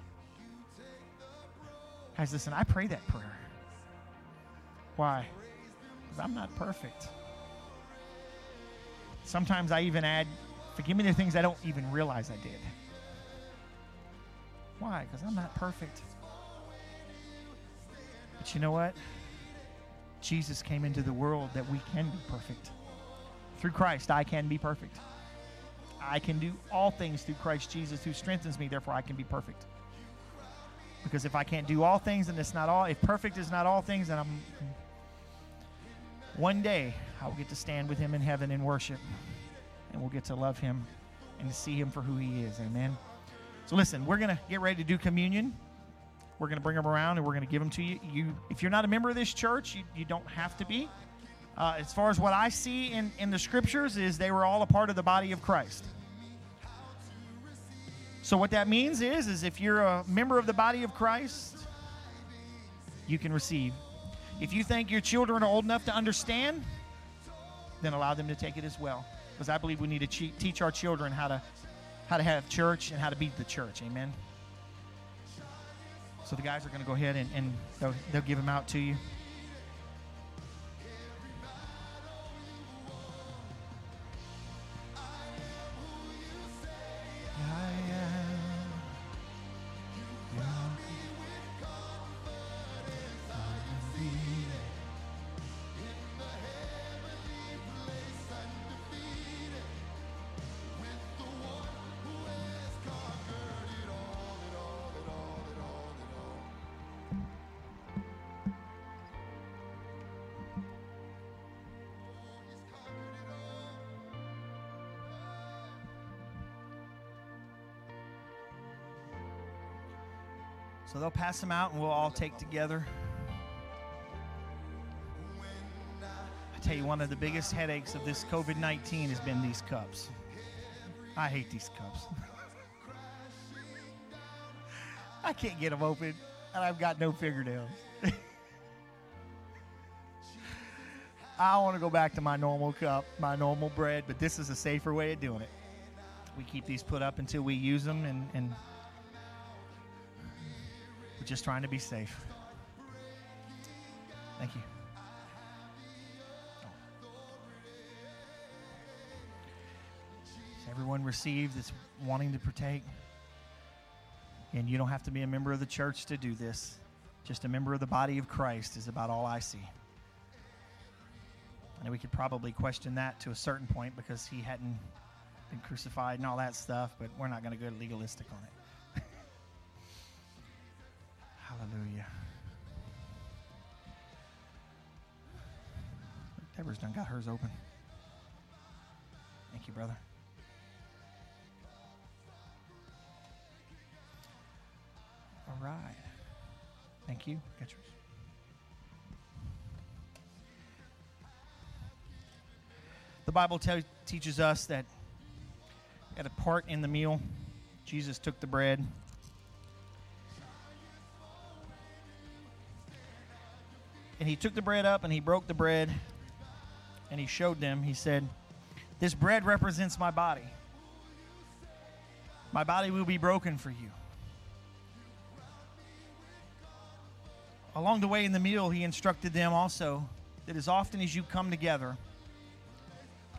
Speaker 1: Guys, listen, I pray that prayer. Why? Because I'm not perfect. Sometimes I even add, forgive me the things I don't even realize I did. Why? Because I'm not perfect. But you know what? Jesus came into the world that we can be perfect. Through Christ, I can be perfect. I can do all things through Christ Jesus who strengthens me, therefore I can be perfect. Because if I can't do all things, then it's not all. If perfect is not all things, then I'm. One day, I will get to stand with him in heaven and worship. And we'll get to love him and to see him for who he is. Amen. So listen, we're going to get ready to do communion. We're going to bring them around and we're going to give them to you. You, if you're not a member of this church, you, you don't have to be. Uh, as far as what I see in, in the scriptures, is they were all a part of the body of Christ. So what that means is, is if you're a member of the body of Christ, you can receive. If you think your children are old enough to understand, then allow them to take it as well. Because I believe we need to teach our children how to how to have church and how to be the church. Amen. So the guys are going to go ahead and, and they'll, they'll give them out to you. So they'll pass them out and we'll all take together. I tell you, one of the biggest headaches of this COVID 19 has been these cups. I hate these cups. [LAUGHS] I can't get them open, and I've got no fingernails. [LAUGHS] I want to go back to my normal cup, my normal bread, but this is a safer way of doing it. We keep these put up until we use them, and, and just trying to be safe. Thank you. Has everyone received that's wanting to partake? And you don't have to be a member of the church to do this. Just a member of the body of Christ is about all I see. And we could probably question that to a certain point because he hadn't been crucified and all that stuff, but we're not going to go legalistic on it. Hallelujah. Deborah's done got hers open. Thank you, brother. All right. Thank you. Got yours. The Bible te- teaches us that at a part in the meal, Jesus took the bread. And he took the bread up and he broke the bread and he showed them. He said, This bread represents my body. My body will be broken for you. Along the way in the meal, he instructed them also that as often as you come together,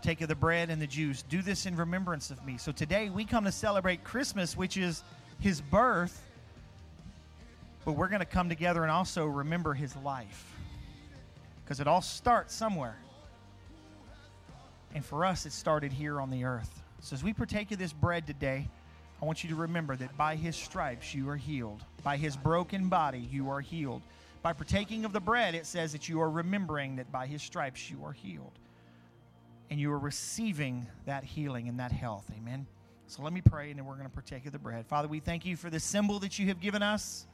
Speaker 1: take of the bread and the juice. Do this in remembrance of me. So today we come to celebrate Christmas, which is his birth, but we're going to come together and also remember his life. Because it all starts somewhere. And for us, it started here on the earth. So as we partake of this bread today, I want you to remember that by his stripes you are healed. By his broken body you are healed. By partaking of the bread, it says that you are remembering that by his stripes you are healed and you are receiving that healing and that health. Amen. So let me pray and then we're going to partake of the bread. Father, we thank you for the symbol that you have given us.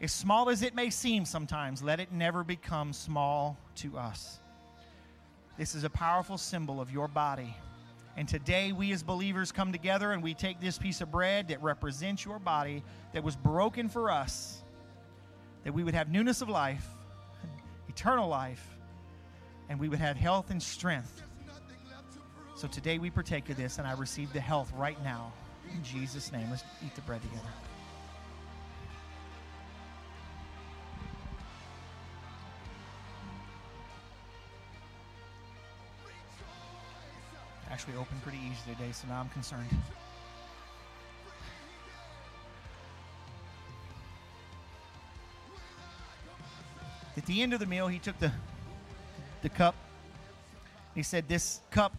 Speaker 1: As small as it may seem sometimes, let it never become small to us. This is a powerful symbol of your body. And today, we as believers come together and we take this piece of bread that represents your body that was broken for us, that we would have newness of life, eternal life, and we would have health and strength. So today we partake of this, and I receive the health right now. In Jesus' name, let's eat the bread together. Actually, opened pretty easy today, so now I'm concerned. At the end of the meal, he took the, the cup. He said, This cup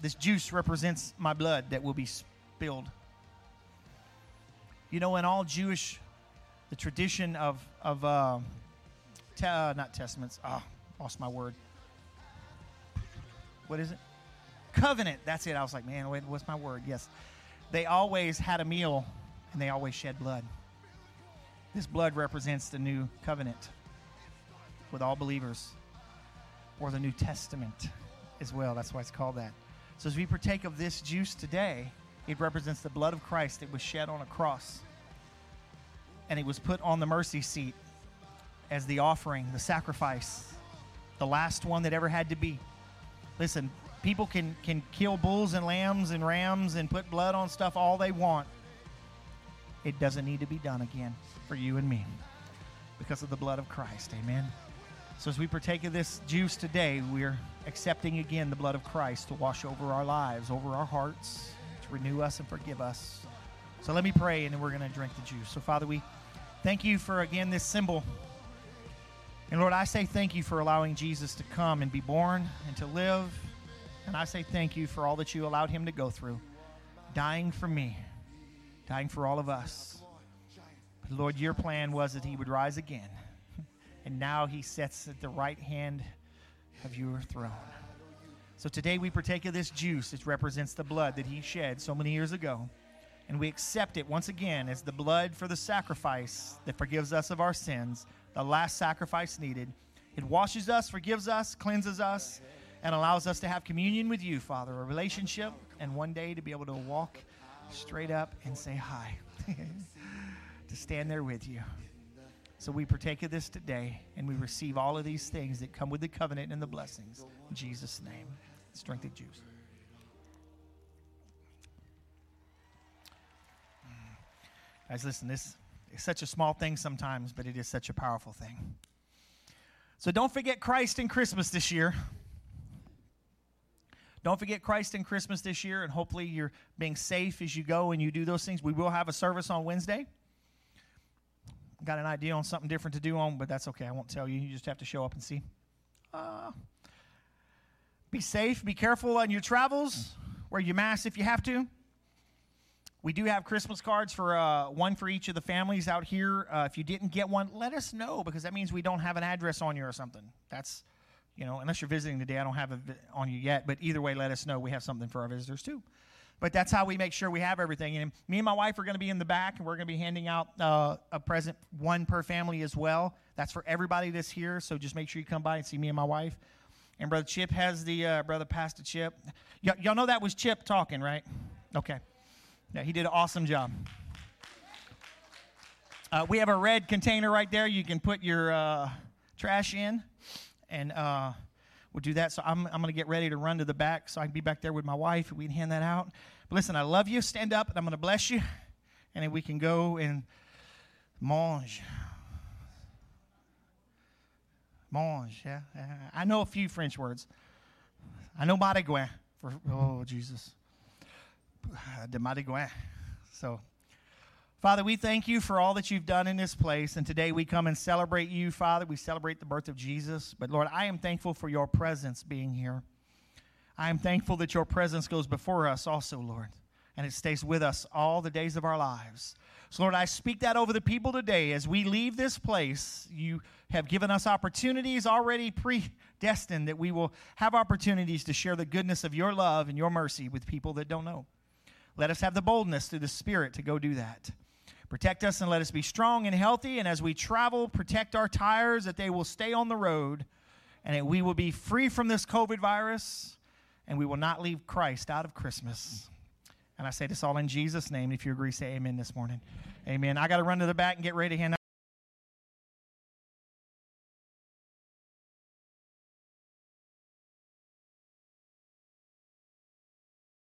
Speaker 1: this juice represents my blood that will be spilled. You know, in all Jewish, the tradition of of uh, te- uh, not testaments. Ah, lost my word. What is it? Covenant. That's it. I was like, man, wait, what's my word? Yes, they always had a meal, and they always shed blood. This blood represents the new covenant with all believers, or the New Testament as well. That's why it's called that. So as we partake of this juice today, it represents the blood of Christ that was shed on a cross. And it was put on the mercy seat as the offering, the sacrifice, the last one that ever had to be. Listen, people can, can kill bulls and lambs and rams and put blood on stuff all they want. It doesn't need to be done again for you and me because of the blood of Christ. Amen. So as we partake of this juice today, we're accepting again the blood of Christ to wash over our lives, over our hearts, to renew us and forgive us. So let me pray and then we're going to drink the juice. So Father, we thank you for again this symbol. And Lord, I say thank you for allowing Jesus to come and be born and to live. And I say thank you for all that you allowed him to go through, dying for me, dying for all of us. But Lord, your plan was that he would rise again [LAUGHS] and now he sits at the right hand of your throne. So today we partake of this juice. It represents the blood that he shed so many years ago. And we accept it once again as the blood for the sacrifice that forgives us of our sins, the last sacrifice needed. It washes us, forgives us, cleanses us, and allows us to have communion with you, Father, a relationship, and one day to be able to walk straight up and say hi, [LAUGHS] to stand there with you. So we partake of this today, and we receive all of these things that come with the covenant and the blessings. In Jesus' name. strength of the juice. Mm. Guys, listen, this is such a small thing sometimes, but it is such a powerful thing. So don't forget Christ and Christmas this year. Don't forget Christ in Christmas this year, and hopefully you're being safe as you go and you do those things. We will have a service on Wednesday. Got an idea on something different to do on, but that's okay. I won't tell you. You just have to show up and see. Uh, be safe. Be careful on your travels. Wear your mask if you have to. We do have Christmas cards for uh, one for each of the families out here. Uh, if you didn't get one, let us know because that means we don't have an address on you or something. That's You know, unless you're visiting today, I don't have it on you yet. But either way, let us know. We have something for our visitors too. But that's how we make sure we have everything. And me and my wife are going to be in the back, and we're going to be handing out uh, a present, one per family as well. That's for everybody that's here. So just make sure you come by and see me and my wife. And brother Chip has the uh, brother Pastor Chip. Y- y'all know that was Chip talking, right? Okay. Yeah, he did an awesome job. Uh, we have a red container right there. You can put your uh, trash in, and uh, we'll do that. So I'm, I'm going to get ready to run to the back so I can be back there with my wife and we can hand that out. But listen, I love you. Stand up, and I'm going to bless you, and then we can go and mange. Mange, yeah. I know a few French words. I know maringouin for oh Jesus, de maringouin. So. Father, we thank you for all that you've done in this place. And today we come and celebrate you, Father. We celebrate the birth of Jesus. But Lord, I am thankful for your presence being here. I am thankful that your presence goes before us also, Lord, and it stays with us all the days of our lives. So, Lord, I speak that over the people today. As we leave this place, you have given us opportunities already predestined that we will have opportunities to share the goodness of your love and your mercy with people that don't know. Let us have the boldness through the Spirit to go do that. Protect us and let us be strong and healthy. And as we travel, protect our tires that they will stay on the road and that we will be free from this COVID virus and we will not leave Christ out of Christmas. And I say this all in Jesus' name. If you agree, say amen this morning. Amen. I got to run to the back and get ready to hand.